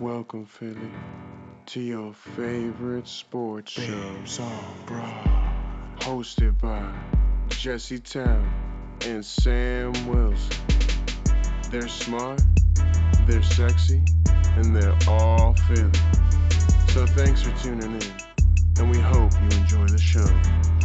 Welcome, Philly, to your favorite sports show, Song Broad, hosted by Jesse Towne and Sam Wilson. They're smart, they're sexy, and they're all Philly. So thanks for tuning in, and we hope you enjoy the show.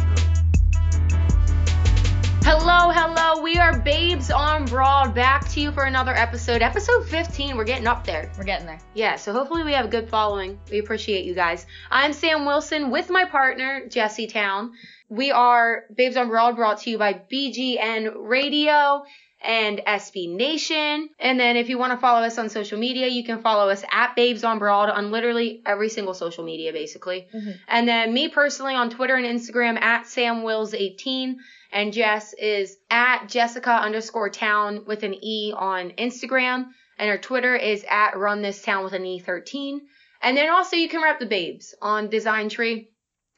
Hello, hello. We are Babes on Broad back to you for another episode. Episode 15. We're getting up there. We're getting there. Yeah, so hopefully we have a good following. We appreciate you guys. I'm Sam Wilson with my partner, Jesse Towne. We are Babes on Broad brought to you by BGN Radio and SB Nation. And then if you want to follow us on social media, you can follow us at Babes on Broad on literally every single social media, basically. Mm-hmm. And then me personally on Twitter and Instagram at SamWills18. And Jess is at Jessica underscore town with an E on Instagram. And her Twitter is at Run This Town with an E13. And then also you can rep the babes on Design Tree.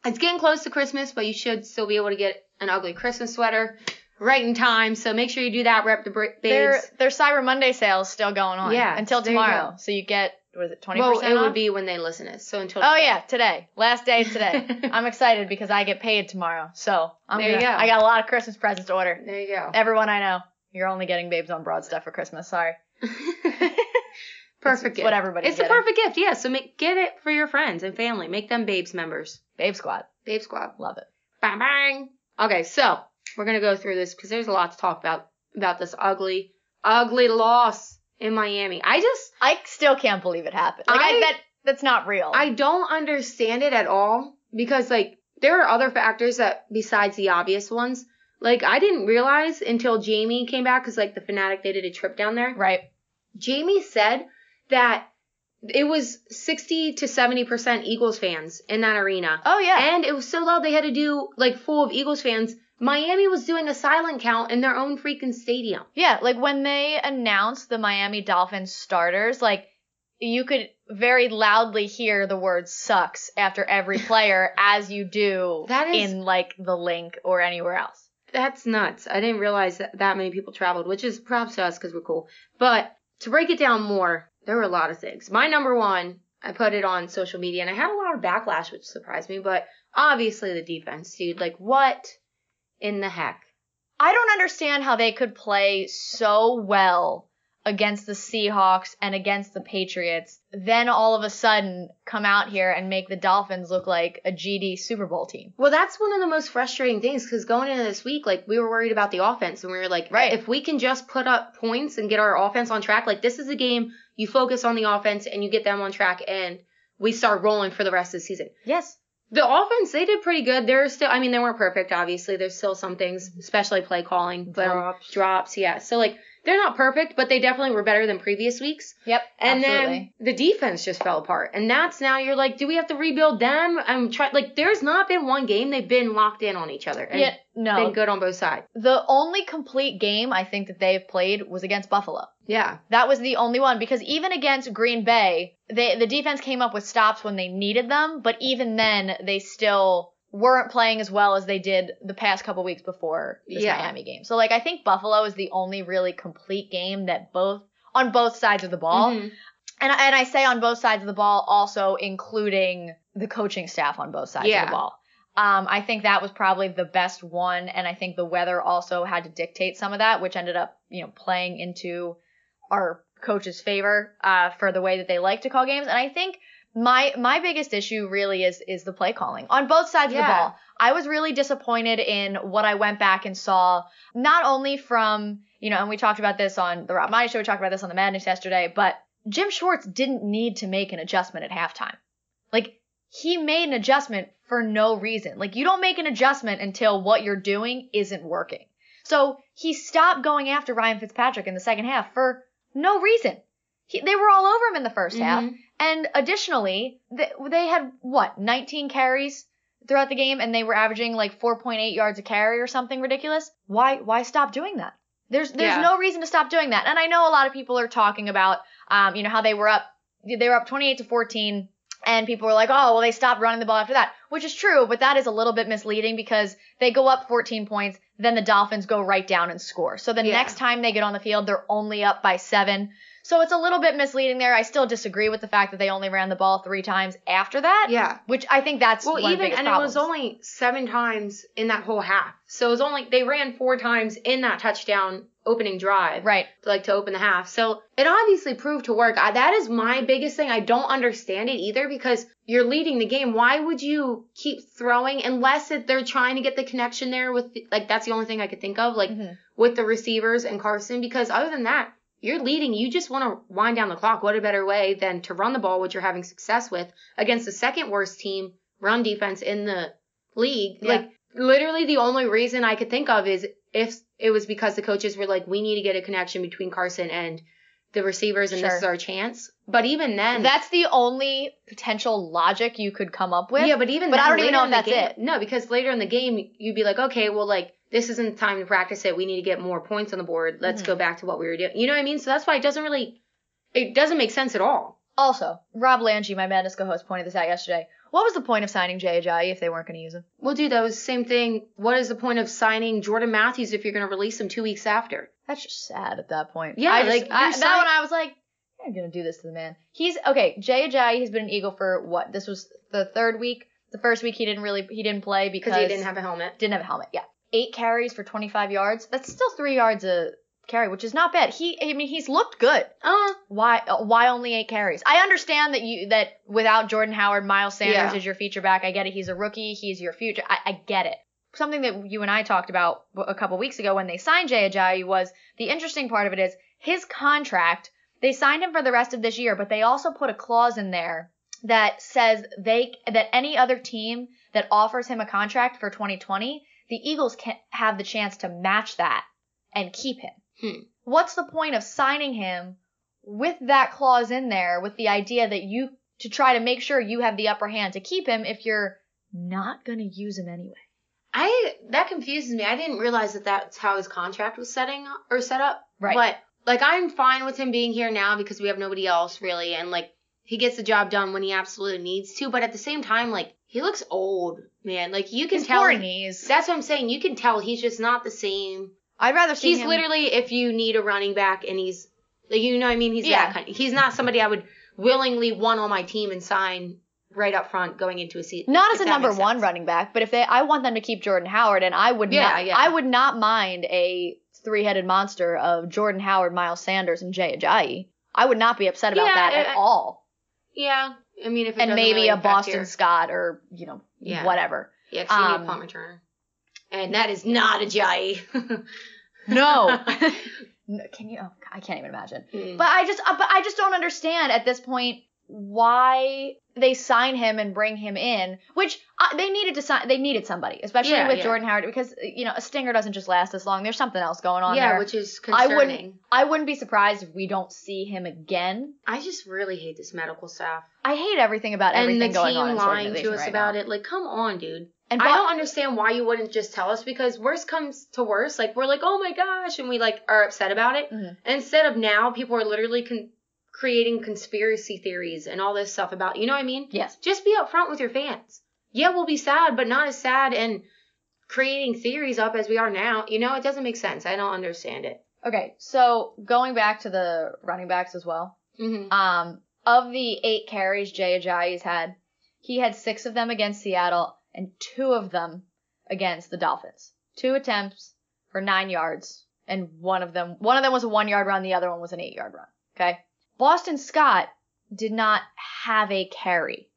It's getting close to Christmas, but you should still be able to get an ugly Christmas sweater right in time. So make sure you do that. Rep the Their babes. their Cyber Monday sales still going on. Yeah, Until there you tomorrow. So you get was it twenty Well, percent? it would be when they listen to us. So until Oh yeah, today. Last day today. I'm excited because I get paid tomorrow. So I'm There you gonna, go. I got a lot of Christmas presents to order. There you go. Everyone I know, you're only getting babes on broad stuff for Christmas. Sorry. perfect It's gift. what everybody's It's the perfect gift. Yeah. So make get it for your friends and family. Make them babes members. Babe squad. Babe squad. Love it. Bang bang. Okay, so we're gonna go through this because there's a lot to talk about about this ugly, ugly loss in Miami. I just I still can't believe it happened. Like I, I- that that's not real. I don't understand it at all because like there are other factors that besides the obvious ones. Like I didn't realize until Jamie came back because like the fanatic they did a trip down there. right. Jamie said that it was 60 to 70 percent Eagles fans in that arena. Oh yeah. And it was so loud they had to do like full of Eagles fans. Miami was doing a silent count in their own freaking stadium. Yeah, like when they announced the Miami Dolphins starters, like you could very loudly hear the word sucks after every player as you do That is- in like the link or anywhere else. That's nuts. I didn't realize that that many people traveled, which is props to us because we're cool. But to break it down more, there were a lot of things. My number one, I put it on social media and I had a lot of backlash, which surprised me, but obviously the defense, dude. Like, what in the heck? I don't understand how they could play so well against the Seahawks and against the Patriots, then all of a sudden come out here and make the Dolphins look like a GD Super Bowl team. Well, that's one of the most frustrating things because going into this week, like we were worried about the offense, and we were like, Right. if we can just put up points and get our offense on track, like this is a game you focus on the offense and you get them on track, and we start rolling for the rest of the season. Yes. The offense, they did pretty good. They're still, I mean, they weren't perfect, obviously. There's still some things, especially play calling, but um, Drops. drops, yeah. So like they're not perfect, but they definitely were better than previous weeks. Yep. And absolutely. then the defense just fell apart. And that's now you're like, do we have to rebuild them? I'm trying like there's not been one game they've been locked in on each other. And yeah, no. been good on both sides. The only complete game I think that they've played was against Buffalo. Yeah. That was the only one because even against Green Bay, they, the defense came up with stops when they needed them, but even then they still weren't playing as well as they did the past couple weeks before this Yeah. Miami game. So like I think Buffalo is the only really complete game that both on both sides of the ball. Mhm. And I- and I say on both sides of the ball also including the coaching staff on both sides of the ball. Um, I think that was probably the best one, and I think the weather also had to dictate some of that, which ended up, you know, playing into our coach's favor uh, for the way that they like to call games. And I think my my biggest issue really is is the play calling on both sides of the ball. I was really disappointed in what I went back and saw, not only from you know, and we talked about this on the Rob Mighty show, we talked about this on the Madness yesterday, but Jim Schwartz didn't need to make an adjustment at halftime. Like he made an adjustment for no reason. Like you don't make an adjustment until what you're doing isn't working. So he stopped going after Ryan Fitzpatrick in the second half for no reason. He, they were all over him in the 1st half. Mhm. And additionally, they, they had what, 19 carries throughout the game and they were averaging like 4.8 yards a carry or something ridiculous. Why why stop doing that? There's there's Yeah. no reason to stop doing that. And I know a lot of people are talking about um you know how they were up they were up 28 to 14 And people were like, oh, well, they stopped running the ball after that, which is true, but that is a little bit misleading because they go up 14 points, then the Dolphins go right down and score. So the Yeah. next time they get on the field, they're only up by seven. So it's a little bit misleading there. I still disagree with the fact that they only ran the ball three times after that. Yeah. Which I think that's Well, one of the even and problems. it was only seven times in that whole half. So it was only they ran four times in that touchdown opening drive. right. like to open the half. So it obviously proved to work. I, that is my biggest thing. I don't understand it either because you're leading the game. Why would you keep throwing unless it, they're trying to get the connection there with the, like that's the only thing I could think of like Mhm. with the receivers and Carson because other than that you're leading. You just want to wind down the clock. What a better way than to run the ball, which you're having success with against the second worst team run defense in the league. Yeah. Like literally the only reason I could think of is if it was because the coaches were like, we need to get a connection between Carson and the receivers, and this is our chance. But even then, That's the only potential logic you could come up with. yeah. But even but then, I don't even know if that's game- No, because later in the game, you'd be like, okay, well, like this isn't the time to practice it. We need to get more points on the board. Let's Mhm. go back to what we were doing. You know what I mean? So that's why it doesn't really, it doesn't make sense at all. Also, Rob Lange, my Madness co-host, pointed this out yesterday. What was the point of signing Jay Ajayi if they weren't going to use him? Well, dude, that was the same thing. What is the point of signing Jordan Matthews if you're going to release him two weeks after? That's just sad at that point. Yeah, I just, like, I, you're that one I was like, you're gonna do this to the man. He's okay. Jay Ajayi has been an Eagle for what? This was the third week. The first week he didn't really he didn't play because Because he didn't have a helmet. didn't have a helmet. Yeah, eight carries for 25 yards. That's still three yards a carry, which is not bad. He I mean he's looked good. Uh, Why why only eight carries? I understand that you that without Jordan Howard, Miles Sanders Yeah. is your feature back. I get it. He's a rookie. He's your future. I, I get it. Something that you and I talked about a couple weeks ago when they signed Jay Ajayi was the interesting part of it is his contract. They signed him for the rest of this year, but they also put a clause in there that says they that any other team that offers him a contract for 2020, the Eagles can have the chance to match that and keep him. Hmm. What's the point of signing him with that clause in there with the idea that you to try to make sure you have the upper hand to keep him if you're not going to use him anyway? I that confuses me. I didn't realize that that's how his contract was setting or set up. Right. But like I'm fine with him being here now because we have nobody else really, and like he gets the job done when he absolutely needs to. But at the same time, like he looks old, man. Like you can His tell. poor knees. That's what I'm saying. You can tell he's just not the same. I'd rather see He's him. literally if you need a running back and he's like you know what I mean. He's Yeah. that kind. He's not somebody I would willingly want on my team and sign right up front going into a season. not as a number one running back, but if they, I want them to keep Jordan Howard, and I would Yeah, not, yeah. I would not mind a three-headed monster of Jordan Howard, Miles Sanders, and Jay Ajayi. I would not be upset about Yeah, that at I- all. Yeah, I mean if it And doesn't maybe really a affect Boston your- Scott or you know Yeah. whatever. Yeah, 'cause you need Um, a punt returner. And that is not Ajayi. No. No, Can you? Oh, I can't even imagine. Mm. But I just, uh, but I just don't understand at this point why they sign him and bring him in. Which uh, they needed to sign. They needed somebody, especially Yeah, with yeah. Jordan Howard, because you know a stinger doesn't just last this long. There's something else going on yeah, there. which is I concerning. wouldn't. I wouldn't be surprised if we don't see him again. I just really hate this medical staff. I hate everything about And everything the going team on in this lying to us right about now. it. Like, come on, dude. And I don't understand why you wouldn't just tell us because worst comes to worst, like we're like, oh my gosh, and we like are upset about it. Mhm. Instead of now, people are literally con- creating conspiracy theories and all this stuff about, you know what I mean? Yes. Just be upfront with your fans. Yeah, we'll be sad, but not as sad and creating theories up as we are now. You know, it doesn't make sense. I don't understand it. Okay, so going back to the running backs as well. Mm-hmm. Um, of the eight carries Jay Ajayi's had, he had six of them against Seattle and two of them against the Dolphins. Two attempts for nine yards, and one of them one of them was a one yard run, the other one was an eight yard run. Okay. Boston Scott did not have a carry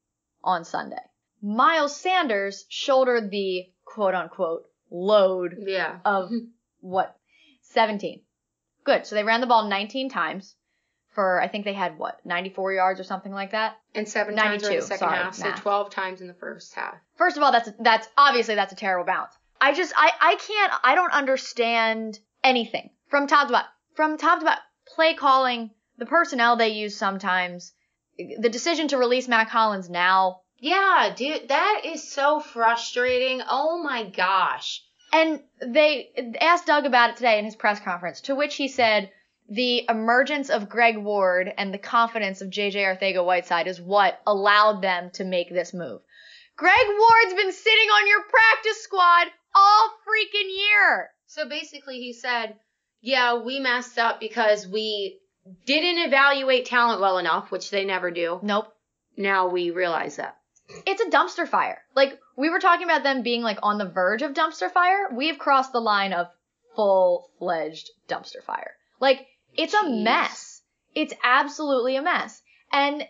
on Sunday. Miles Sanders shouldered the quote unquote load Yeah. of what 17 good so they ran the ball 19 times for i think they had what 94 yards or something like that And seven times during 92, the second sorry, half, so math. 12 times in the first half. first of all that's that's obviously that's a terrible bounce i just i i can't i don't understand anything from top to bottom from top to bottom play calling the personnel they use sometimes the decision to release Mack Hollins now Yeah, dude, that is so frustrating. Oh my gosh. And they asked Doug about it today in his press conference, to which he said, the emergence of Greg Ward and the confidence of JJ Arcega-Whiteside is what allowed them to make this move. Greg Ward's been sitting on your practice squad all freaking year. So basically, he said, "Yeah, we messed up because we didn't evaluate talent well enough, which they never do. Nope. Now we realize that." It's a dumpster fire. Like, we were talking about them being like on the verge of dumpster fire. We've crossed the line of full fledged dumpster fire. Like, it's a mess. It's absolutely a mess. And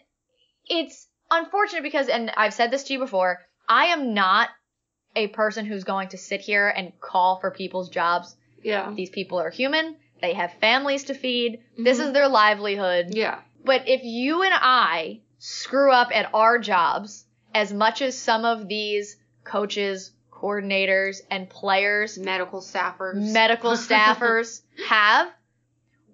it's unfortunate because, and I've said this to you before, I am not a person who's going to sit here and call for people's jobs. Yeah. These people are human. They have families to feed. This Mhm. is their livelihood. Yeah. But if you and I screw up at our jobs as much as some of these coaches, coordinators, and players, Medical staffers. medical staffers have,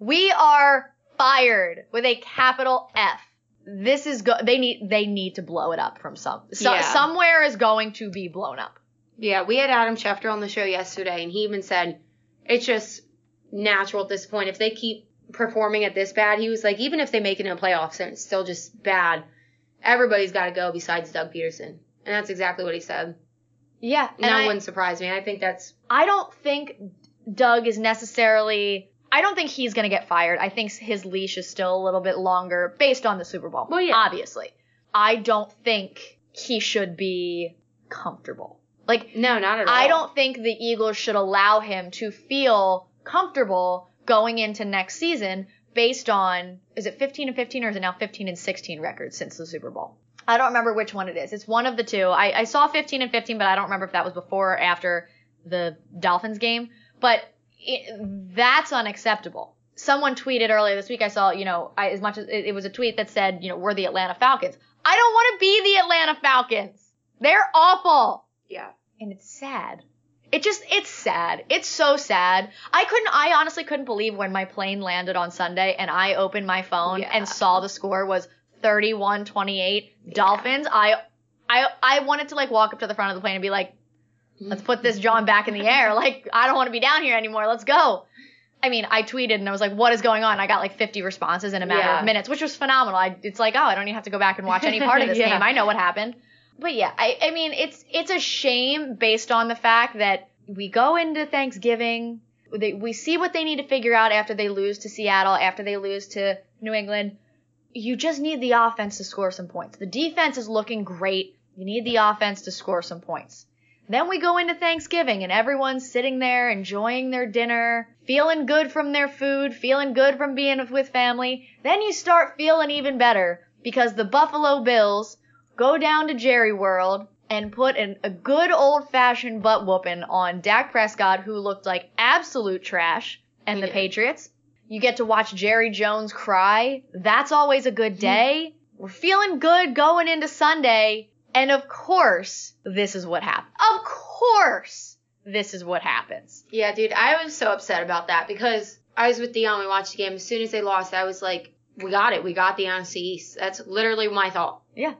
we are fired with a capital F. This is go- they need they need to blow it up from some so- Yeah. somewhere is going to be blown up. Yeah, we had Adam Schefter on the show yesterday, and he even said it's just natural at this point. If they keep performing at this bad, he was like, even if they make it in the playoffs and it's still just bad, everybody's got to go besides Doug Pederson. And that's exactly what he said. Yeah, that I, wouldn't surprise me. I think that's I don't think Doug is necessarily. I don't think he's going to get fired. I think his leash is still a little bit longer based on the Super Bowl. Well, yeah. Obviously. I don't think he should be comfortable. Like, no, not at all. I don't think the Eagles should allow him to feel comfortable going into next season based on, is it 15 and 15 or is it now 15 and 16 records since the Super Bowl? I don't remember which one it is. It's one of the two. I, I saw 15 and 15, but I don't remember if that was before or after the Dolphins game. But it, that's unacceptable. Someone tweeted earlier this week. I saw, you know, I, as much as it, it was a tweet that said, you know, we're the Atlanta Falcons. I don't want to be the Atlanta Falcons. They're awful Yeah. and it's sad. It just it's sad. It's so sad. I couldn't I honestly couldn't believe when my plane landed on Sunday and I opened my phone Yeah. and saw the score was 31-28 Dolphins. I I I wanted to like walk up to the front of the plane and be like, let's put this John back in the air. Like I don't want to be down here anymore. Let's go. I mean, I tweeted and I was like, what is going on? I got like 50 responses in a matter Yeah. of minutes, which was phenomenal. I, it's like, oh, I don't even have to go back and watch any part of this Yeah. game. I know what happened. But yeah, I, I mean, it's it's a shame based on the fact that we go into Thanksgiving, they, we see what they need to figure out after they lose to Seattle, after they lose to New England. You just need the offense to score some points. The defense is looking great. You need the offense to score some points. Then we go into Thanksgiving and everyone's sitting there enjoying their dinner, feeling good from their food, feeling good from being with family. Then you start feeling even better because the Buffalo Bills go down to Jerry World and put an, a good old fashioned butt whooping on Dak Prescott, who looked like absolute trash, and He the did. Patriots. You get to watch Jerry Jones cry. That's always a good day. We're feeling good going into Sunday. And of course, this is what happens. Of course, this is what happens. Yeah, dude, I was so upset about that because I was with Dion. We watched the game. As soon as they lost, I was like, we got it. We got the NFC East. That's literally my thought. Yeah.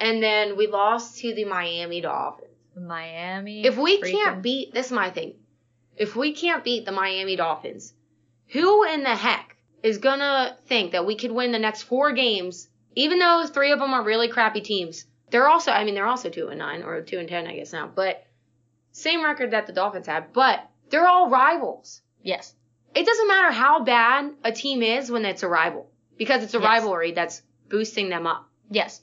And then we lost to the Miami Dolphins. Miami. If we freaking- can't beat, this is my thing. If we can't beat the Miami Dolphins, who in the heck is gonna think that we could win the next four games, even though three of them are really crappy teams? They're also, I mean, they're also two and nine or two and ten, I guess now, but same record that the Dolphins have, but they're all rivals. Yes. It doesn't matter how bad a team is when it's a rival because it's a Yes. rivalry that's boosting them up. Yes.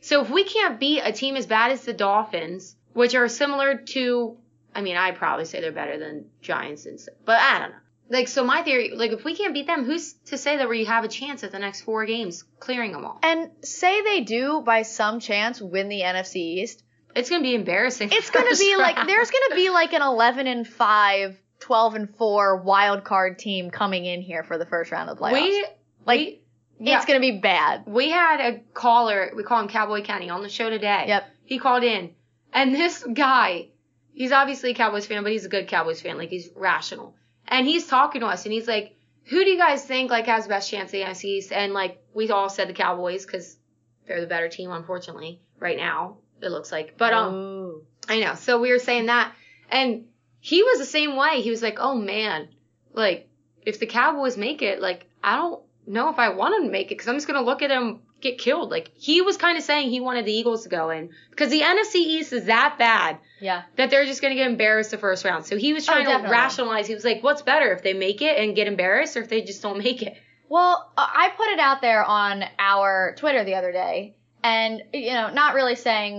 So if we can't beat a team as bad as the Dolphins, which are similar to, I mean, I'd probably say they're better than Giants and stuff, but I don't know. Like, so my theory, like, if we can't beat them, who's to say that we have a chance at the next four games clearing them all? And say they do by some chance win the NFC East. It's gonna be embarrassing. It's going to first be like there's going to be like an 11 and 5, 12 and 4 wild card team coming in here for the first round of the playoffs. we like we, yeah, it's going to be bad. we had a caller, we call him Cowboy Kenny, on the show today. Yep. He called in, and this guy, he's obviously a Cowboys fan, but he's a good Cowboys fan. Like he's rational, and he's talking to us, and he's like, "Who do you guys think like has the best chance at the NFC East?" And like we all said the Cowboys because they're the better team, unfortunately, right now. It looks like, but um, Ooh. I know. So we were saying that, and he was the same way. He was like, "Oh man, like if the Cowboys make it, like I don't know if I want him to make it because I'm just gonna look at him get killed. Like he was kind of saying he wanted the Eagles to go in because the NFC East is that bad Yeah. that they're just gonna get embarrassed the first round. So he was Oh, trying to rationalize. He was like, "What's better if they make it and get embarrassed, or if they just don't make it?" Well, I put it out there on our Twitter the other day, and you know, not really saying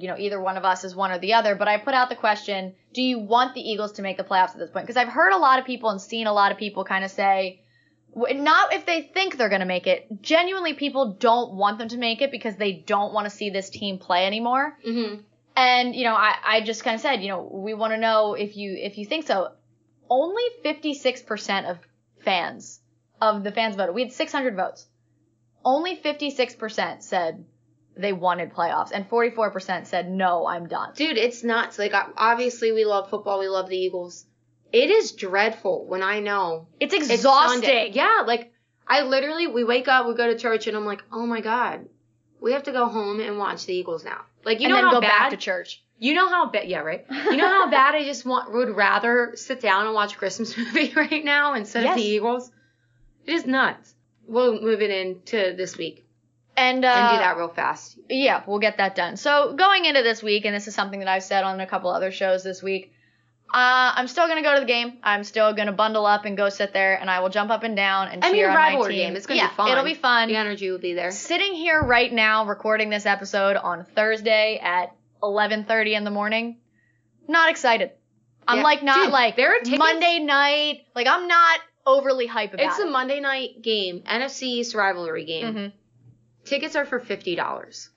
you know either one of us is one or the other, but I put out the question: Do you want the Eagles to make the playoffs at this point? Because I've heard a lot of people and seen a lot of people kind of say, not if they think they're going to make it. Genuinely, people don't want them to make it because they don't want to see this team play anymore. Mm-hmm. And you know, I, I just kind of said, you know, we want to know if you if you think so. Only 56% of fans of the fans voted. We had 600 votes. Only 56% said they wanted playoffs, and 44% said no, I'm done. Dude, it's nuts. Like obviously we love football, we love the Eagles. It is dreadful when I know It's it's exhausting. Sunday. Yeah, like I literally we wake up, we go to church, and I'm like, oh my god, we have to go home and watch the Eagles now. Like you and know then how go bad back to church. you know how bad yeah right you know how bad I just want would rather sit down and watch a Christmas movie right now instead of the Eagles. It is nuts. We'll move it into this week And, uh, and do that real fast. Yeah, we'll get that done. So going into this week, and this is something that I've said on a couple other shows this week, uh, I'm still gonna go to the game. I'm still gonna bundle up and go sit there, and I will jump up and down and I cheer a on my team. game. It's gonna yeah, be fun. It'll be fun. The energy will be there. Sitting here right now, recording this episode on Thursday at 11:30 in the morning, not excited. I'm Yeah. like not Dude, like there are tickets- Monday night. Like I'm not overly hype about It's a it. Monday night game, NFC East rivalry game. Mhm. Tickets are for fifty dollars.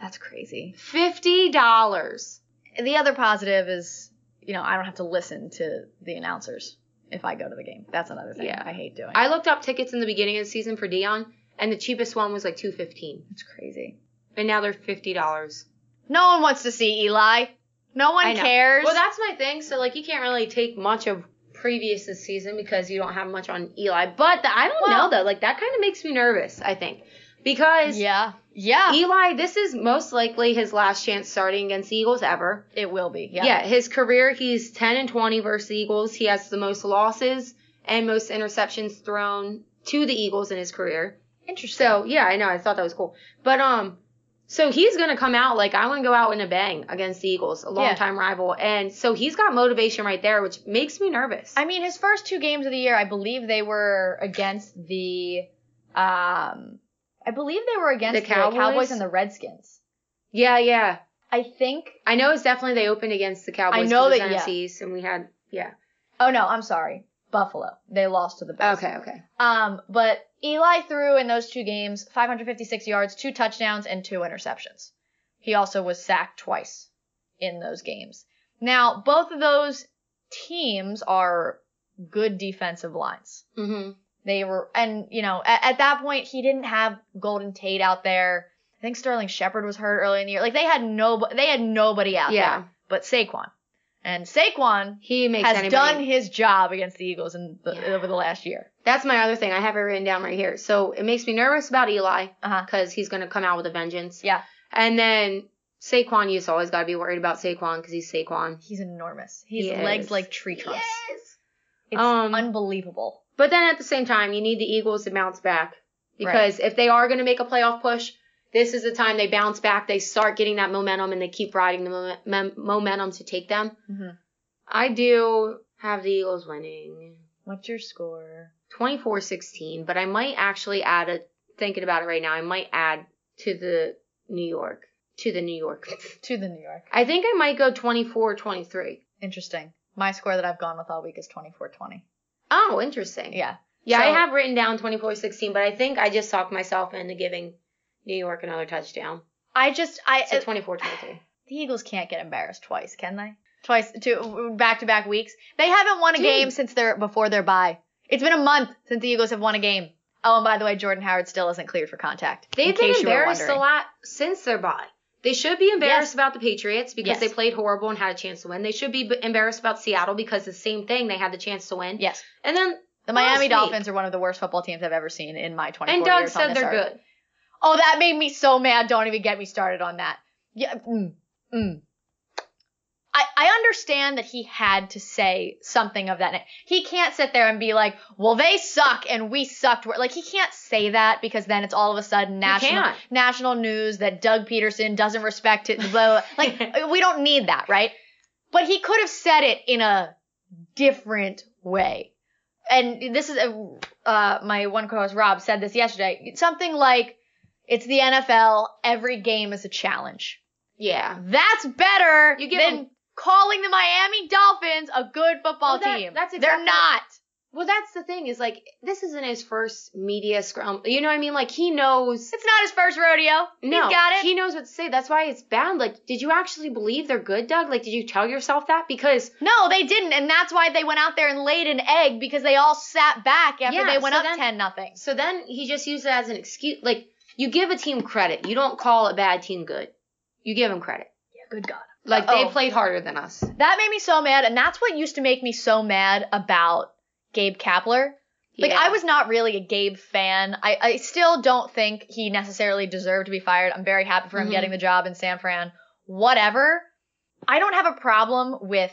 That's crazy. Fifty dollars. The other positive is, you know, I don't have to listen to the announcers if I go to the game. That's another thing Yeah. I hate doing. I looked up tickets in the beginning of the season for Dion, and the cheapest one was like two fifteen, That's crazy. and now they're fifty dollars. No one wants to see Eli. No one cares. Well, that's my thing. So like, you can't really take much of previous this season because you don't have much on Eli. But the, I don't Well- know though. Like that kind of makes me nervous. I think because yeah. Yeah. Eli, this is most likely his last chance starting against the Eagles ever. it will be. Yeah. Yeah. his career, he's 10 and 20 versus the Eagles. He has the most losses and most interceptions thrown to the Eagles in his career. Interesting. So, yeah, I know. I thought that was cool. But, um, so he's going to come out like, I want to go out in a bang against the Eagles, a longtime rival. And so he's got motivation right there, which makes me nervous. I mean, his first two games of the year, I believe they were against the, um, I believe they were against The the Cowboys? Cowboys and the Redskins. yeah, yeah. I think. I know it's definitely they opened against the Cowboys. I know that- yeah. And we had, yeah. Oh no, I'm sorry. Buffalo. They lost to the Bills. Okay, okay. Um, but Eli threw in those two games 556 yards, two touchdowns, and two interceptions. He also was sacked twice in those games. Now, both of those teams are good defensive lines. Mm-hmm. They were, and you know, at, at that point, he didn't have Golden Tate out there. I think Sterling Shepard was hurt early in the year. Like they had no, they had nobody out Yeah. there but Saquon. And Saquon He makes has anybody. done his job against the Eagles in the, Yeah. over the last year. That's my other thing. I have it written down right here. So it makes me nervous about Eli Uh huh. because he's going to come out with a vengeance. Yeah. And then Saquon, you just always got to be worried about Saquon because he's Saquon. He's enormous. He's He legs like tree trunks. Yes. It's Um, unbelievable. But then at the same time, you need the Eagles to bounce back because if they are going to make a playoff push, this is the time they bounce back. They start getting that momentum and they keep riding the momen- mem- momentum to take them. Mhm. I do have the Eagles winning What's your score? 24-16, but I might actually add a thinking about it right now. I might add to the New York to the New York. To the New York. I think I might go 24-23. Interesting. My score that I've gone with all week is 24-20. Oh, interesting. Yeah. Yeah, I have written down 24-16, but I think I just talked myself into giving New York another touchdown. I just I So uh, 24-23. the Eagles can't get embarrassed twice, can they? Twice two back to back weeks. They haven't won a Dude. game since their before their bye. It's been a month since the Eagles have won a game. Oh, and by the way, Jordan Howard still isn't cleared for contact. They've been case you were embarrassed a lot since their bye. They should be embarrassed Yes. about the Patriots because Yes. they played horrible and had a chance to win. They should be embarrassed about Seattle because the same thing, they had the chance to win. Yes. And then The Miami week- Dolphins are one of the worst football teams I've ever seen in my 24 years. And Doug years said they're earth. good. Oh, that made me so mad. Don't even get me started on that. Yeah. Mm, mm. I, I understand that he had to say something of that. He can't sit there and be like, well, they suck and we sucked. Like, he can't say that because then it's all of a sudden national, national news that Doug Pederson doesn't respect it. Blah, blah. Like, we don't need that, right? But he could have said it in a different way. And this is, uh, my one co-host Rob said this yesterday. Something like, it's the NFL, every game is a challenge. Yeah. That's better You give than them- calling the Miami Dolphins a good football Well, that- team. that's exactly They're not. Well, that's the thing is like this isn't his first media scrum. You know what I mean? Like he knows. It's not his first rodeo. No, He's got it. He knows what to say. That's why it's bad. Like, did you actually believe they're good, Doug? Like, did you tell yourself that? Because no, they didn't, and that's why they went out there and laid an egg because they all sat back after Yeah, they went so up then- ten nothing. so then he just used it as an excuse. Like, you give a team credit. You don't call a bad team good. You give them credit. Yeah, good God. Like they Uh-oh. played harder than us. That made me so mad, and that's what used to make me so mad about Gabe Kapler. Like Yeah. I was not really a Gabe fan. I, I still don't think he necessarily deserved to be fired. I'm very happy for him Mhm. getting the job in San Fran. Whatever. I don't have a problem with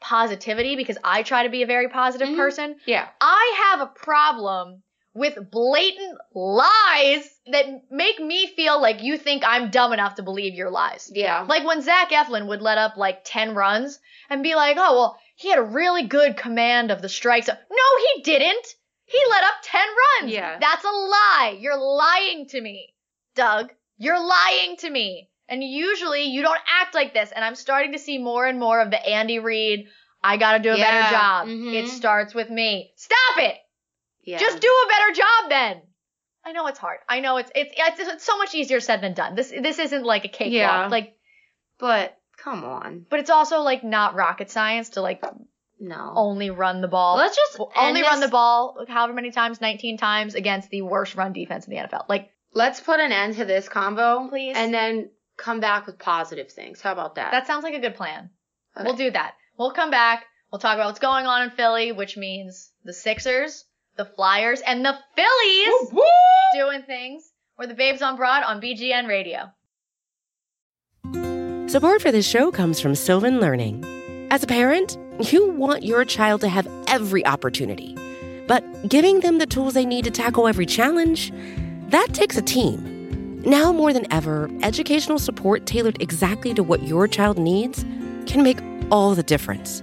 positivity because I try to be a very positive Mhm. person. Yeah. I have a problem with blatant lies that make me feel like you think I'm dumb enough to believe your lies. Yeah. Like when Zach Eflin would let up like 10 runs and be like, oh, well, he had a really good command of the strikes. No, he didn't. He let up 10 runs. Yeah. That's a lie. You're lying to me, Doug. You're lying to me. And usually you don't act like this. And I'm starting to see more and more of the Andy Reid, I gotta do a Yeah. better job. Mhm. It starts with me. Stop it. Yeah. Just do a better job then. I know it's hard. I know it's it's it's, it's so much easier said than done. This this isn't like a cakewalk. Yeah. Like, But come on. but it's also like not rocket science to like No. only run the ball. Let's just only run this- the ball however many times, 19 times against the worst run defense in the NFL. Like, Let's put an end to this combo, Please. and then come back with positive things. How about that? that sounds like a good plan. Okay. We'll do that. We'll come back. We'll talk about what's going on in Philly, which means the Sixers, the Flyers, and the Phillies Woo! doing things. We're the Babes on Broad on BGN Radio. Support for this show comes from Sylvan Learning. As a parent, you want your child to have every opportunity, but giving them the tools they need to tackle every challenge, that takes a team. Now more than ever, educational support tailored exactly to what your child needs can make all the difference.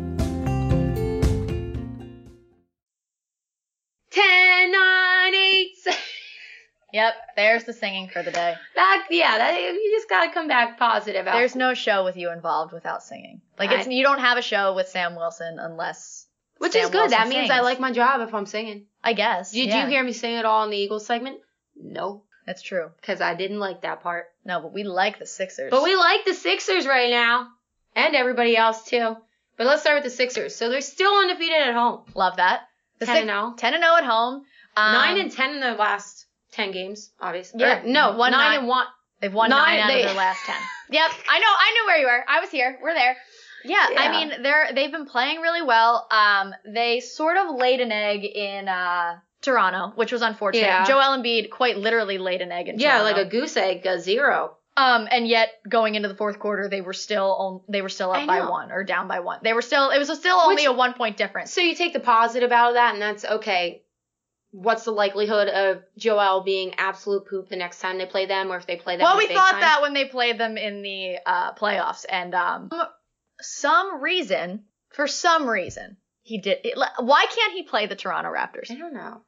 Yep, there's the singing for the day. Back, yeah, that, you just gotta come back positive. after- There's no show with you involved without singing. Like it's I- you don't have a show with Sam Wilson unless Which Sam is good. that Wilson means I like my job if I'm singing. I guess. Did yeah. you hear me sing at all in the Eagles segment? No, That's true. because I didn't like that part. No, but we like the Sixers. But we like the Sixers right now, and everybody else too. But let's start with the Sixers. So they're still undefeated at home. love that. The 10 and 0. 10 and 0 at home. Um, nine and ten in the last ten games, obviously. Yeah, Or, no, one nine nine. and one. They've won nine- nine, out they- of their last 10. Yep, I know. I knew where you were. I was here. We're there. Yeah, I mean, they're they've been playing really well. Um, they sort of laid an egg in uh Toronto, which was unfortunate. Yeah. Joel Embiid quite literally laid an egg in Toronto. Yeah, Toronto. like a goose egg, a zero. Um, and yet going into the fourth quarter, they were still on, they were still up by one or down by one. They were still it was still only Which- a one point difference. So you take the positive out of that, and that's okay. What's the likelihood of Joel being absolute poop the next time they play them, or if they play them? Well, we thought time? that when they played them in the uh, playoffs, and um, some reason, for some reason, he did. It, why can't he play the Toronto Raptors? I don't know.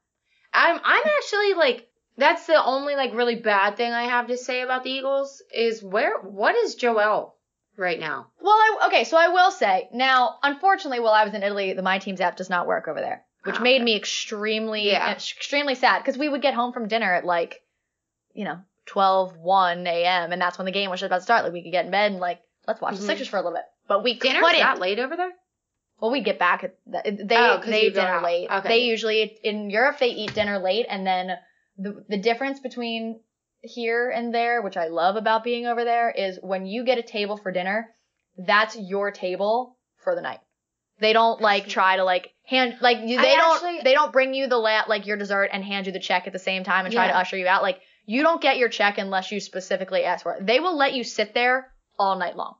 I'm I'm actually like That's the only like really bad thing I have to say about the Eagles is where what is Joel right now? Well, I, okay, so I will say now, unfortunately, while I was in Italy, the My Teams app does not work over there, which Oh, made me extremely, Yeah. extremely sad because we would get home from dinner at like, you know, 12, 1 a.m. and that's when the game was just about to start. Like we could get in bed and like let's watch the Mhm. Sixers for a little bit, but we Dinner's couldn't. that late over there? Well, we get back at the, they Oh, they dinner late. Okay. They usually in Europe they eat dinner late, and then the the difference between here and there, which I love about being over there, is when you get a table for dinner, that's your table for the night. They don't like try to like hand like you, I they don't actually- they don't bring you the la- like your dessert and hand you the check at the same time and try to Yeah. usher you out. Like you don't get your check unless you specifically ask for it. They will let you sit there all night long.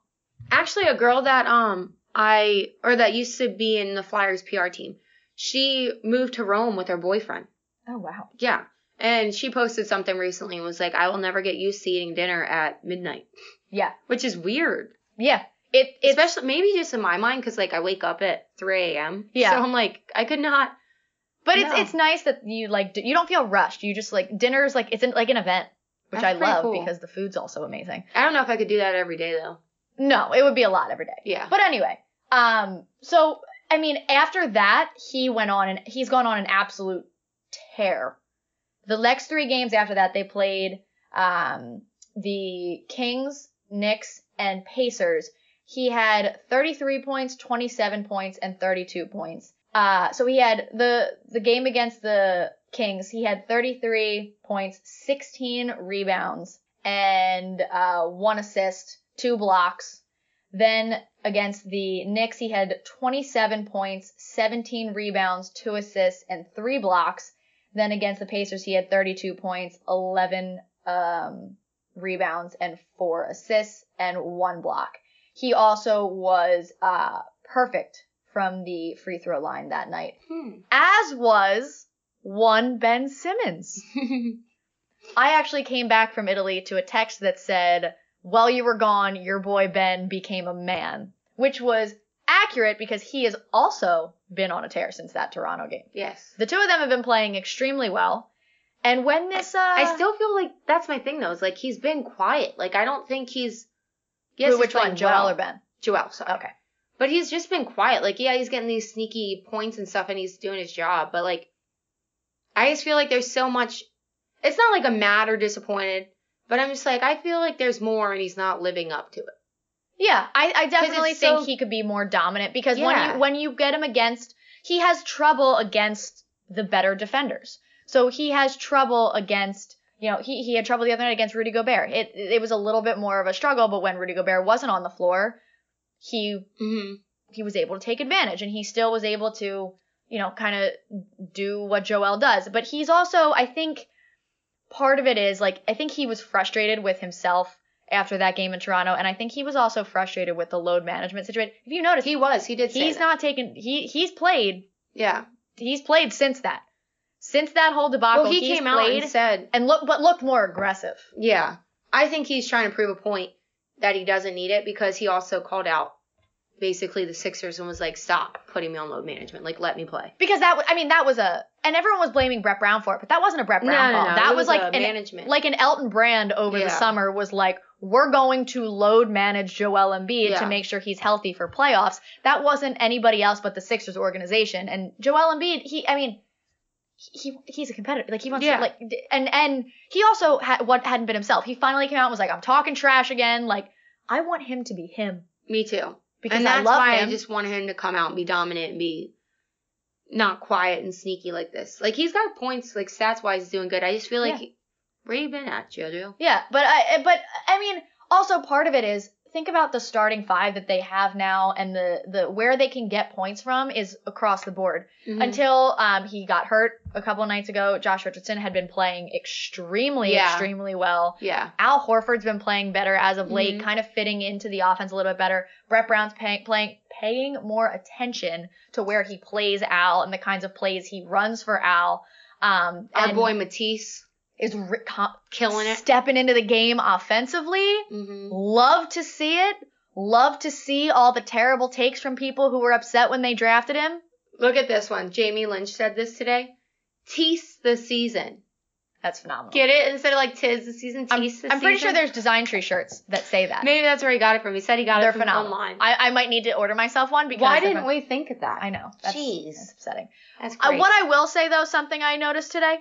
Actually, a girl that um I or that used to be in the Flyers PR team, she moved to Rome with her boyfriend. Oh wow. Yeah. And she posted something recently and was like, I will never get used to eating dinner at midnight, Yeah. which is weird. Yeah. It it's Especially maybe just in my mind because like I wake up at 3 a.m. Yeah. So I'm like, I could not. But it's No. it's nice that you like you don't feel rushed. You just like dinner's like it's an, like an event, which That's I love cool. because the food's also amazing. I don't know if I could do that every day though. No, it would be a lot every day. Yeah. But anyway, um, so I mean, after that, he went on and he's gone on an absolute tear. The next three games after that, they played um the Kings, Knicks, and Pacers. He had 33 points, 27 points, and 32 points. Uh, so he had the the game against the Kings. He had 33 points, 16 rebounds, and uh, one assist, two blocks. Then against the Knicks, he had 27 points, 17 rebounds, two assists, and three blocks. Then against the Pacers, he had 32 points, 11 um, rebounds, and four assists, and one block. He also was uh, perfect from the free throw line that night, Hmm. as was one Ben Simmons. I actually came back from Italy to a text that said, while you were gone, your boy Ben became a man, which was accurate because he has also been on a tear since that Toronto game. yes. The two of them have been playing extremely well. And when this, uh, I still feel like that's my thing though. Is like he's been quiet. Like I don't think he's. Yes, which one, Joel or Ben? Joel. Sorry. Okay. But he's just been quiet. Like, yeah, he's getting these sneaky points and stuff and he's doing his job. But, like, I just feel like there's so much. It's not like I'm mad or disappointed, but I'm just like, I feel like there's more and he's not living up to it. Yeah, I, I definitely think so- he could be more dominant because when you when you get him against, he has trouble against the better defenders. So he has trouble against, you know, he, he had trouble the other night against Rudy Gobert. It it was a little bit more of a struggle, but when Rudy Gobert wasn't on the floor, he Mm-hmm. he was able to take advantage and he still was able to, you know, kind of do what Joel does. But he's also, I think, part of it is like, I think he was frustrated with himself after that game in Toronto. And I think he was also frustrated with the load management situation. If you notice, He was. He did he's not taken, he, he's played, Yeah. he's played since that. Since that whole debacle, Well, he came out and said, and look, but looked more aggressive. yeah. I think he's trying to prove a point that he doesn't need it because he also called out basically the Sixers and was like, stop putting me on load management. Like, let me play. Because that, was, I mean, that was a, and everyone was blaming Brett Brown for it, but that wasn't a Brett Brown call. That It was, like a an, management. like an Elton Brand over the summer was like, we're going to load manage Joel Embiid Yeah. to make sure he's healthy for playoffs. That wasn't anybody else but the Sixers organization. And Joel Embiid, he, I mean, he he's a competitor. Like he wants Yeah. to like, and and he also had what hadn't been himself. He finally came out and was like, I'm talking trash again. Like I want him to be him me too. because and I that's love why him. I just want him to come out and be dominant and be not quiet and sneaky like this. Like he's got points, like stats wise, he's doing good. I just feel like Yeah. he, where you been at, Jojo? Yeah, but I but I mean also part of it is think about the starting five that they have now and the the where they can get points from is across the board. Mhm. Until um he got hurt a couple nights ago, Josh Richardson had been playing extremely Yeah. extremely well. yeah, Al Horford's been playing better as of late, Mhm. kind of fitting into the offense a little bit better. Brett Brown's paying playing paying more attention to where he plays Al and the kinds of plays he runs for Al. Um, our boy Matisse is ri- com- killing it. stepping into the game offensively. hmm Love to see it. Love to see all the terrible takes from people who were upset when they drafted him. Look at this one. Jamie Lynch said this today. Tease the season. That's phenomenal. Get it instead of like tis the season, I'm, tease the season. I'm pretty sure there's design tree shirts that say that. Maybe that's where he got it from. He said he got They're it from phenomenal. online. I, I might need to order myself one because Why didn't phen- we think of that? I know. That's, Jeez. that's upsetting. That's Uh, great. what I will say though, something I noticed today,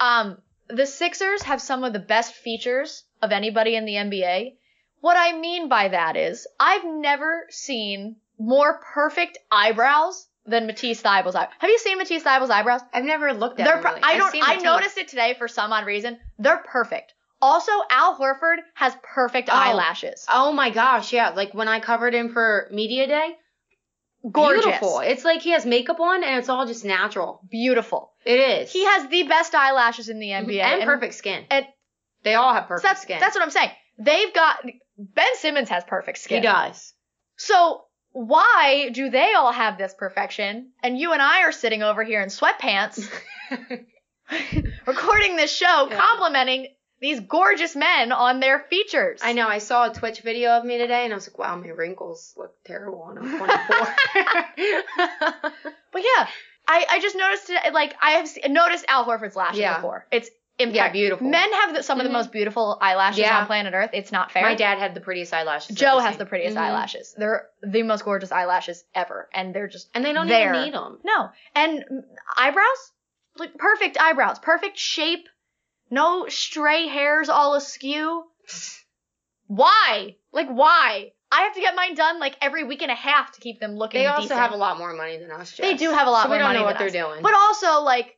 um, the Sixers have some of the best features of anybody in the NBA. What I mean by that is, I've never seen more perfect eyebrows than Matisse Thybulle's eyebrows. Have you seen Matisse Thybulle's eyebrows? I've never looked at They're. them really. I don't. I noticed it today for some odd reason. They're perfect. Also, Al Horford has perfect Oh. eyelashes. Oh my gosh, yeah. Like when I covered him for media day, Gorgeous. beautiful. It's like he has makeup on and it's all just natural. Beautiful. It is. He has the best eyelashes in the NBA. and, perfect skin. and- they all have perfect that's skin. that's what I'm saying. They've got Ben Simmons has perfect skin. he does. So why do they all have this perfection and you and I are sitting over here in sweatpants recording this show Yeah. complimenting these gorgeous men on their features? I know. I saw a Twitch video of me today, and I was like, "Wow, my wrinkles look terrible." And I'm 24. But yeah, I, I just noticed it, like I have noticed Al Horford's lashes Yeah. before. It's yeah, beautiful. Men have the, some of the Mhm. most beautiful eyelashes Yeah. on planet Earth. It's not fair. My dad had the prettiest eyelashes. Joe has the prettiest Mhm. eyelashes. They're the most gorgeous eyelashes ever, and they're just and they don't there. even need them. No. And mm, eyebrows? Like perfect eyebrows, perfect shape, no stray hairs all askew. Why? Like why? I have to get mine done like every week and a half to keep them looking They also decent. have a lot more money than us. They do have a lot so more we don't know what they're us. doing. But also like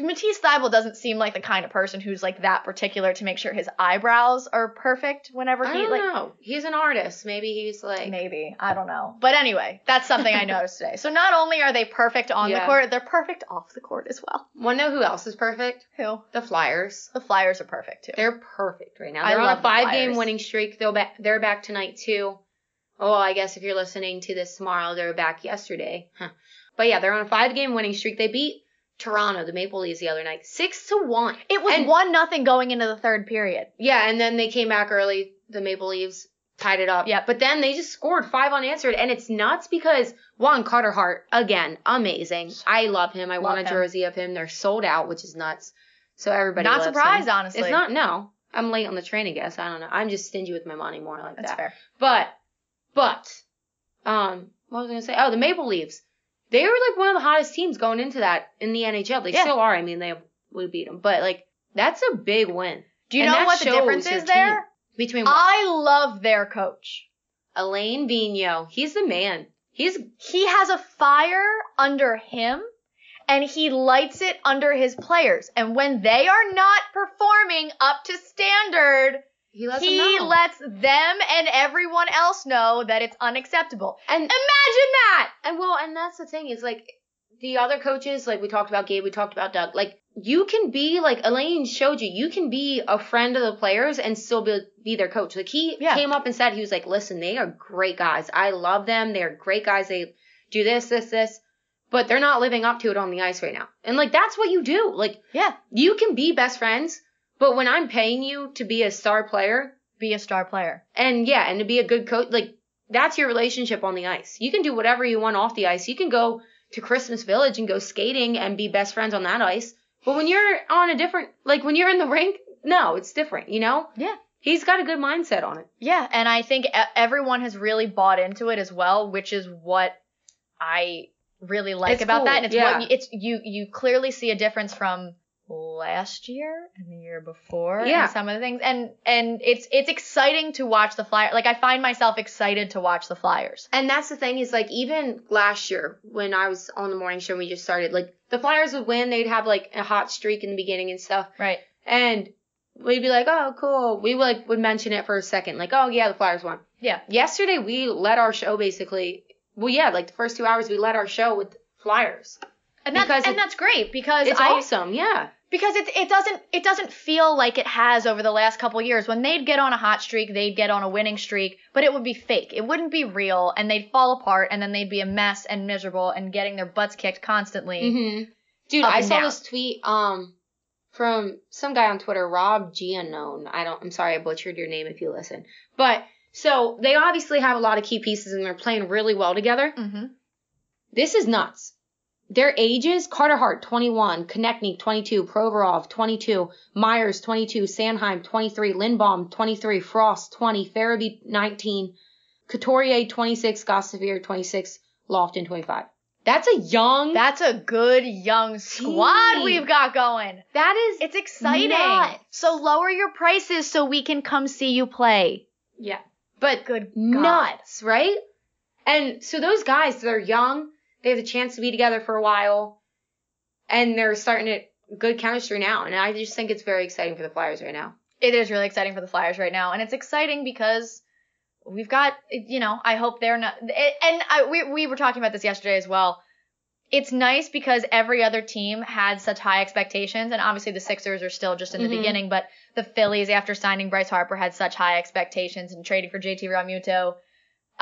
Matisse Thybulle doesn't seem like the kind of person who's like that particular to make sure his eyebrows are perfect whenever he I don't like know. He's an artist. Maybe he's like. Maybe. I don't know. But anyway, that's something I noticed today. So not only are they perfect on the court, they're perfect off the court as well. Want to know who else is perfect? Who? The Flyers. The Flyers are perfect too. They're perfect right now. They're on a five game winning streak. They'll back, they're back tonight too. Oh, I guess if you're listening to this tomorrow, they were back yesterday. Huh. But yeah, they're on a five game winning streak. They beat Toronto, the Maple Leafs, the other night, six to one. It was And- one nothing going into the third period. Yeah, and then they came back early. The Maple Leafs tied it up. Yeah, But then they just scored five unanswered, and it's nuts because Juan Carter Hart again, amazing. I love him. I want a Love him. jersey of him. They're sold out, which is nuts. So everybody Not surprised, him. honestly. It's not. No, I'm late on the train. I guess I don't know. I'm just stingy with my money more like That's that. fair. But, but, um, what was I gonna say? Oh, the Maple Leafs. They were like one of the hottest teams going into that in the NHL. They Yeah. still are. I mean, they would beat them, but like that's a big win. Do you And know what the difference is there? Between what? I love their coach. Alain Vigneault. He's the man. He's He has a fire under him and he lights it under his players. And when they are not performing up to standard, he lets he them know. lets them and everyone else know that it's unacceptable. and Imagine that! and well, and that's the thing is like the other coaches, like we talked about Gabe, we talked about Doug. Like you can be like Alain showed you, you can be a friend of the players and still be be their coach. Like he Yeah. came up and said he was like, listen, they are great guys. I love them. They're great guys. They do this, this, this. But they're not living up to it on the ice right now. And like that's what you do. Like Yeah. you can be best friends, but when I'm paying you to be a star player, Be a star player. and yeah, and to be a good coach, like that's your relationship on the ice. You can do whatever you want off the ice. You can go to Christmas Village and go skating and be best friends on that ice. But when you're on a different, like when you're in the rink, no, it's different, you know? Yeah. He's got a good mindset on it. Yeah, and I think everyone has really bought into it as well, which is what I really like It's about cool, that. And it's yeah. what you, it's you you clearly see a difference from last year and the year before Yeah. and some of the things and and it's it's exciting to watch the flyer like I find myself excited to watch the flyers. And that's the thing is like even last year when I was on the morning show and we just started, like the Flyers would win, they'd have like a hot streak in the beginning and stuff. Right. And we'd be like, oh, cool. We like would mention it for a second, like, oh yeah, the Flyers won. Yeah. Yesterday we led our show basically. Well, yeah, like the first two hours we led our show with Flyers. And that's Because and that's great because It's I awesome, yeah. because it it doesn't it doesn't feel like it has over the last couple years when they'd get on a hot streak they'd get on a winning streak but it would be fake it wouldn't be real and they'd fall apart and then they'd be a mess and miserable and getting their butts kicked constantly Mm-hmm. Dude, I saw down. this tweet um from some guy on Twitter, Rob Giannone. I don't. I'm sorry, I butchered your name if you listen. But so they obviously have a lot of key pieces and they're playing really well together. mm-hmm. This is nuts. Their ages, Carter Hart, 21, Konecny, 22, Provorov, 22, Myers, 22, Sanheim, 23, Lindblom, 23, Frost, 20, Farabee, 19, Couturier, 26, Gostisbehere, 26, Laughton, 25. That's a young, That's a good young squad Team. we've got going. that is, It's exciting. Nuts. So lower your prices so we can come see you play. yeah, but Good God. nuts, right? And so those guys, they're young, they have a chance to be together for a while, and they're starting to good chemistry now. And I just think it's very exciting for the Flyers right now. It is really exciting for the Flyers right now, and it's exciting because we've got, you know, I hope they're not. And I, we we were talking about this yesterday as well. It's nice because every other team had such high expectations, and obviously the Sixers are still just in the Mhm. beginning, but the Phillies, after signing Bryce Harper, had such high expectations and trading for JT Realmuto.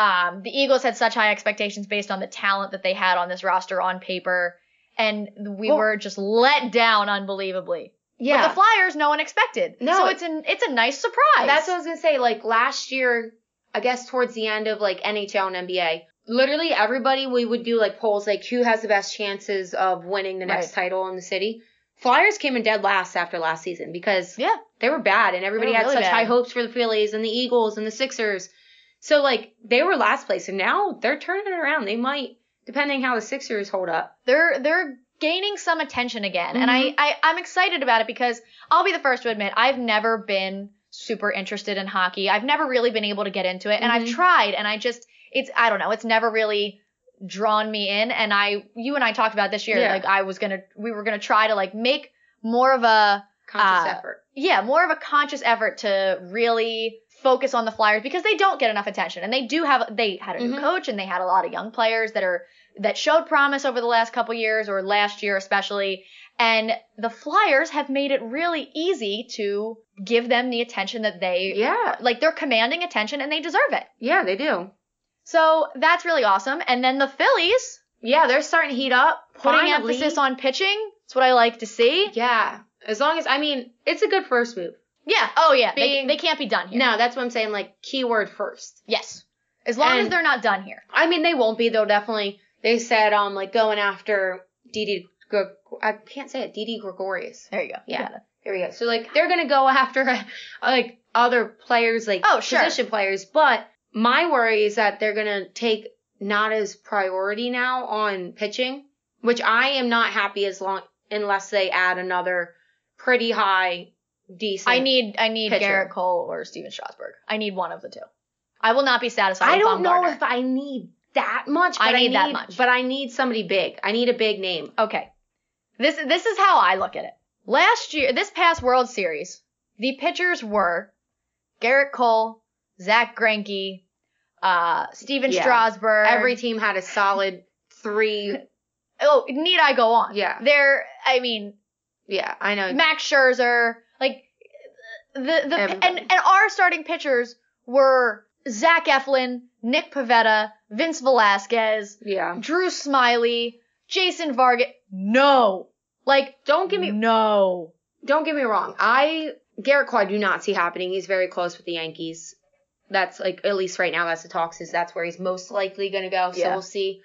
Um, the Eagles had such high expectations based on the talent that they had on this roster on paper, and we Well- were just let down unbelievably. Yeah. But the Flyers, no one expected. No. So it's an it's a nice surprise. That's what I was gonna say. Like last year, I guess towards the end of like NHL and NBA, literally everybody we would do like polls like who has the best chances of winning the next title in the city. Flyers came in dead last after last season because yeah. they were bad and everybody had really such bad. high hopes for the Phillies and the Eagles and the Sixers. So like they were last place and now they're turning it around. They might, depending how the Sixers hold up. They're they're gaining some attention again, and Mhm. I, I I'm excited about it because I'll be the first to admit I've never been super interested in hockey. I've never really been able to get into it, and I've Mhm. tried, and I just it's I don't know, it's never really drawn me in. And I you and I talked about this year, Yeah. like I was gonna we were gonna try to like make more of a Conscious Uh, effort. yeah, more of a conscious effort to really focus on the Flyers because they don't get enough attention. And they do have they had a new Mhm. coach and they had a lot of young players that are that showed promise over the last couple years or last year especially. And the Flyers have made it really easy to give them the attention that they Yeah, like they're commanding attention and they deserve it. yeah, they do. So that's really awesome. And then the Phillies Yeah, they're starting to heat up. putting Finally. emphasis on pitching. That's what I like to see. Yeah, as long as I mean, it's a good first move. Yeah. Oh yeah. They, Being- they can't be done here. No, that's what I'm saying. Like keyword first. Yes. As long as they're not done here. I mean, they won't be. They'll definitely. They said um like going after Didi. I can't say it. Didi Gregorius. There you go. Yeah. There we go. So like they're gonna go after like other players, like Oh, sure. position players. But my worry is that they're gonna take not as priority now on pitching, which I am not happy as long unless they add another pretty high, decent. I need I need Pitcher. Gerrit Cole or Stephen Strasburg. I need one of the two. I will not be satisfied. I don't know if I need that much. But I I need that much. But I need somebody big. I need a big name. Okay. This this is how I look at it. Last year, this past World Series, the pitchers were Gerrit Cole, Zack Greinke, uh, Stephen Yeah. Strasburg. Every team had a solid three. oh, need I go on? Yeah. They're I mean Yeah, I know. Max Scherzer, the the Everybody. and and our starting pitchers were Zach Eflin, Nick Pivetta, Vince Velasquez, yeah. Drew Smyly, Jason Vargas. No, like Don't get me no. don't get me wrong. I Gerrit Cole I do not see happening. He's very close with the Yankees. That's like at least right now that's the talks is that's where he's most likely gonna go. So Yeah. we'll see.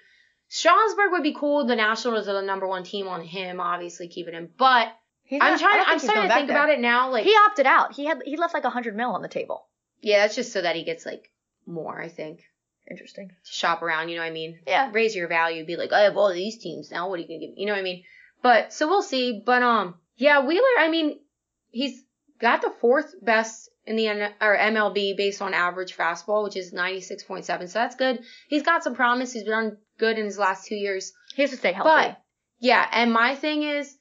Strasburg would be cool. The Nationals are the number one team on him, obviously keeping him. But He's I'm not- trying. I'm starting to think there. about it now. Like, He opted out. He had he left like a hundred mil on the table. yeah, that's just so that he gets like more. I think Interesting. to shop around. You know what I mean? Yeah. Raise your value. Be like, I have all these teams now. What are you gonna give? me? You know what I mean? But so we'll see. But um, yeah, Wheeler. I mean, he's got the fourth best in the N- or MLB based on average fastball, which is 96.7. So that's good. He's got some promise. He's done good in his last two years. He has to stay healthy. But yeah, and my thing is,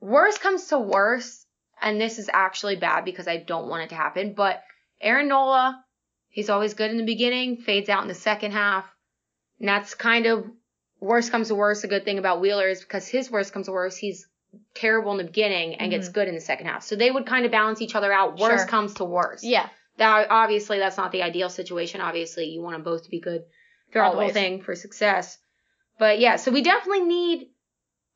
worst comes to worst, and this is actually bad because I don't want it to happen. But Aaron Nola, he's always good in the beginning, fades out in the second half, and that's kind of worst comes to worst. A good thing about Wheeler is because his worst comes to worst, he's terrible in the beginning and gets mm-hmm. good in the second half. So they would kind of balance each other out. Worst Sure. comes to worst. yeah. That obviously that's not the ideal situation. Obviously, you want them both to be good throughout the whole thing for success. But yeah, so we definitely need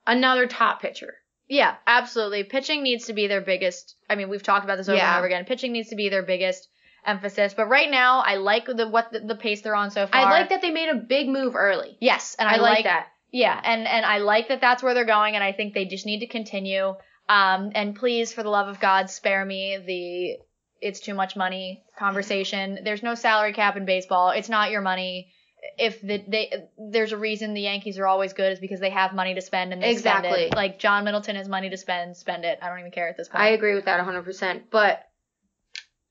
another top pitcher. Yeah, absolutely. Pitching needs to be their biggest. I mean, we've talked about this over Yeah. and over again. Pitching needs to be their biggest emphasis. But right now, I like the what the, the pace they're on so far. I like that they made a big move early. Yes, and I, I, like, like that. Yeah, and and I like that that's where they're going, and I think they just need to continue. Um, and please, for the love of God, spare me the it's too much money conversation. There's no salary cap in baseball. It's not your money. If the, they there's a reason the Yankees are always good is because they have money to spend and they spend Exactly. it. Like John Middleton has money to spend, spend it. I don't even care at this point. I agree with that 100%. But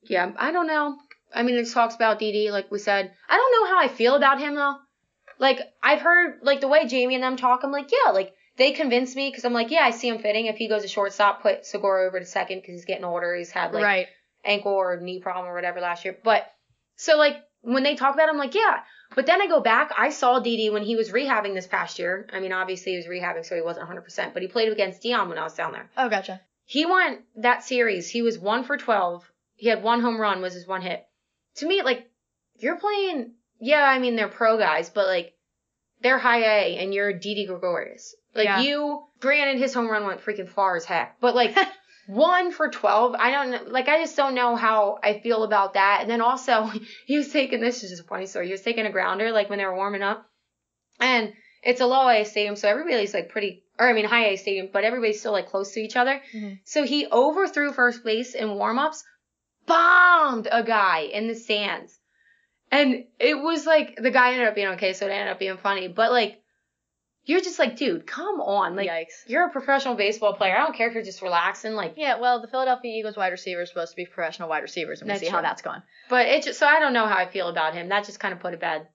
yeah, I don't know. I mean, there's talks about Didi, like we said. I don't know how I feel about him though. Like I've heard like the way Jamie and them talk. I'm like, yeah, like they convince me because I'm like, yeah, I see him fitting. If he goes to shortstop, put Segura over to second because he's getting older. He's had like right. ankle or knee problem or whatever last year. But so like when they talk about him, I'm like, yeah. But then I go back, I saw Didi when he was rehabbing this past year. I mean, obviously he was rehabbing, so he wasn't 100%, but he played against Dion when I was down there. Oh, gotcha. He went that series. He was one for 12. He had one home run, was his one hit. To me, like, you're playing, yeah, I mean, they're pro guys, but like, they're high A and you're Didi Gregorius. Like, Yeah. you, granted, his home run went freaking far as heck, but like, one for 12, I don't like, I just don't know how I feel about that. And then also, he was taking, this is just a funny story, he was taking a grounder, like, when they were warming up. And it's a low A stadium, so everybody's like pretty, or I mean high A stadium, but everybody's still like close to each other. Mhm. So he overthrew first base in warm-ups, bombed a guy in the stands. And it was like the guy ended up being okay, so it ended up being funny. But like you're just like, dude, come on. Like Yikes. you're a professional baseball player. I don't care if you're just relaxing, like Yeah, well, the Philadelphia Eagles wide receiver is supposed to be professional wide receivers, and we'll That's see how true. that's going. but it just so I don't know how I feel about him. That just kind of put it bad.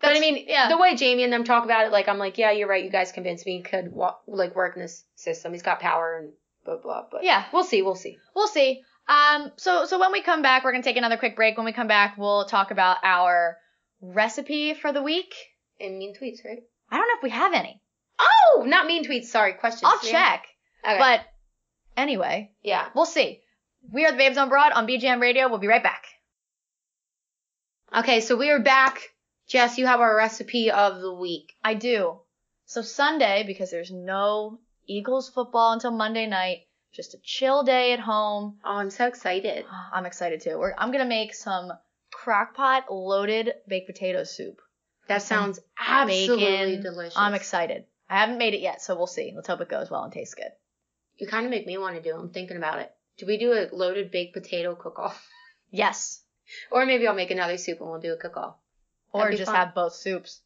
But I mean, yeah. the way Jamie and them talk about it, like I'm like, yeah, you're right. You guys convinced me he could wa- like work in this system. He's got power and blah blah. But Yeah. we'll see. We'll see. We'll see. Um, so so when we come back, we're gonna take another quick break. When we come back, we'll talk about our recipe for the week. And mean tweets, right? I don't know if we have any. Oh, not mean tweets. Sorry, questions. I'll Yeah. check. Okay. But anyway, yeah. we'll see. We are the Babes on Broad on BGN Radio. We'll be right back. Okay, so we are back. Jess, you have our recipe of the week. I do. So Sunday, because there's no Eagles football until Monday night, just a chill day at home. Oh, I'm so excited. I'm excited too. We're, I'm gonna make some crockpot loaded baked potato soup. That sounds absolutely bacon. delicious. I'm excited. I haven't made it yet, so we'll see. Let's hope it goes well and tastes good. You kind of make me want to do. it. I'm thinking about it. Do we do a loaded baked potato cook-off, Yes. or maybe I'll make another soup and we'll do a cook-off? Or just fun. have both soups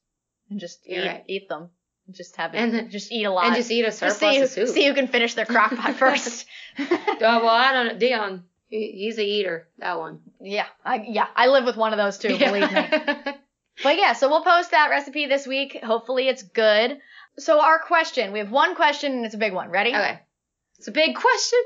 and just You're eat right. eat them. Just have it. And then- just eat a lot. And just eat a surplus see, who, of soup. see who can finish their crock pot first. Oh, well, I don't know. Dion, he, he's a eater. That one. yeah, I, yeah, I live with one of those too. Believe me. But yeah, so we'll post that recipe this week. Hopefully it's good. So our question, we have one question and it's a big one. Ready? okay. It's a big question.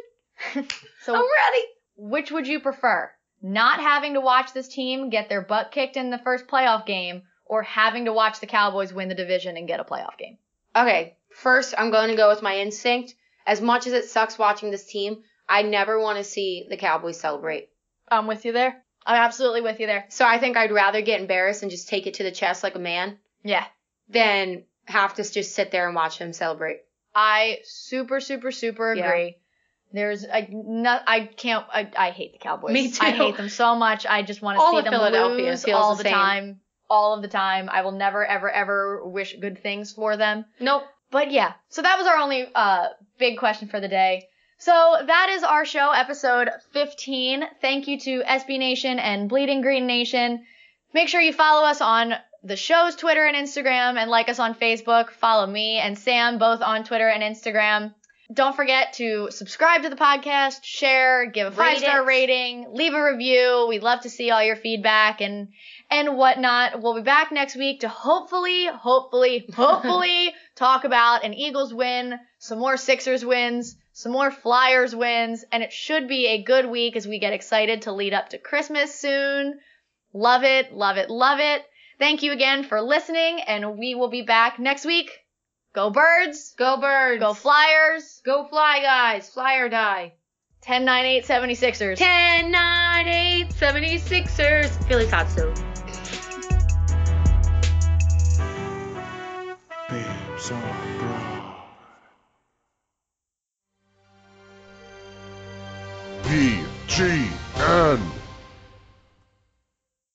So I'm ready. which would you prefer? Not having to watch this team get their butt kicked in the first playoff game or having to watch the Cowboys win the division and get a playoff game? Okay, first I'm going to go with my instinct. As much as it sucks watching this team, I never want to see the Cowboys celebrate. I'm with you there. I'm absolutely with you there. So I think I'd rather get embarrassed and just take it to the chest like a man Yeah. than have to just sit there and watch him celebrate. I super, super, super Yeah. agree. There's I not I can't I, I hate the Cowboys. Me too. I hate them so much. I just want to All see of them Philadelphia lose feels all the the same. time, all of the time. I will never, ever, ever wish good things for them. Nope. But yeah, so that was our only uh big question for the day. So that is our show, episode 15. Thank you to SB Nation and Bleeding Green Nation. Make sure you follow us on the show's Twitter and Instagram and like us on Facebook. Follow me and Sam both on Twitter and Instagram. Don't forget to subscribe to the podcast, share, give a five star rating, leave a review. We'd love to see all your feedback and and whatnot. We'll be back next week to hopefully, hopefully, hopefully talk about an Eagles win, some more Sixers wins, some more Flyers wins, and it should be a good week as we get excited to lead up to Christmas soon. Love it, love it, love it. Thank you again for listening, and we will be back next week. Go Birds! Go Birds. Go Flyers! Go fly, guys. Fly or die. 10 9 8 76ers. 10, 9, 8, 76ers. Philly's hot stove. G N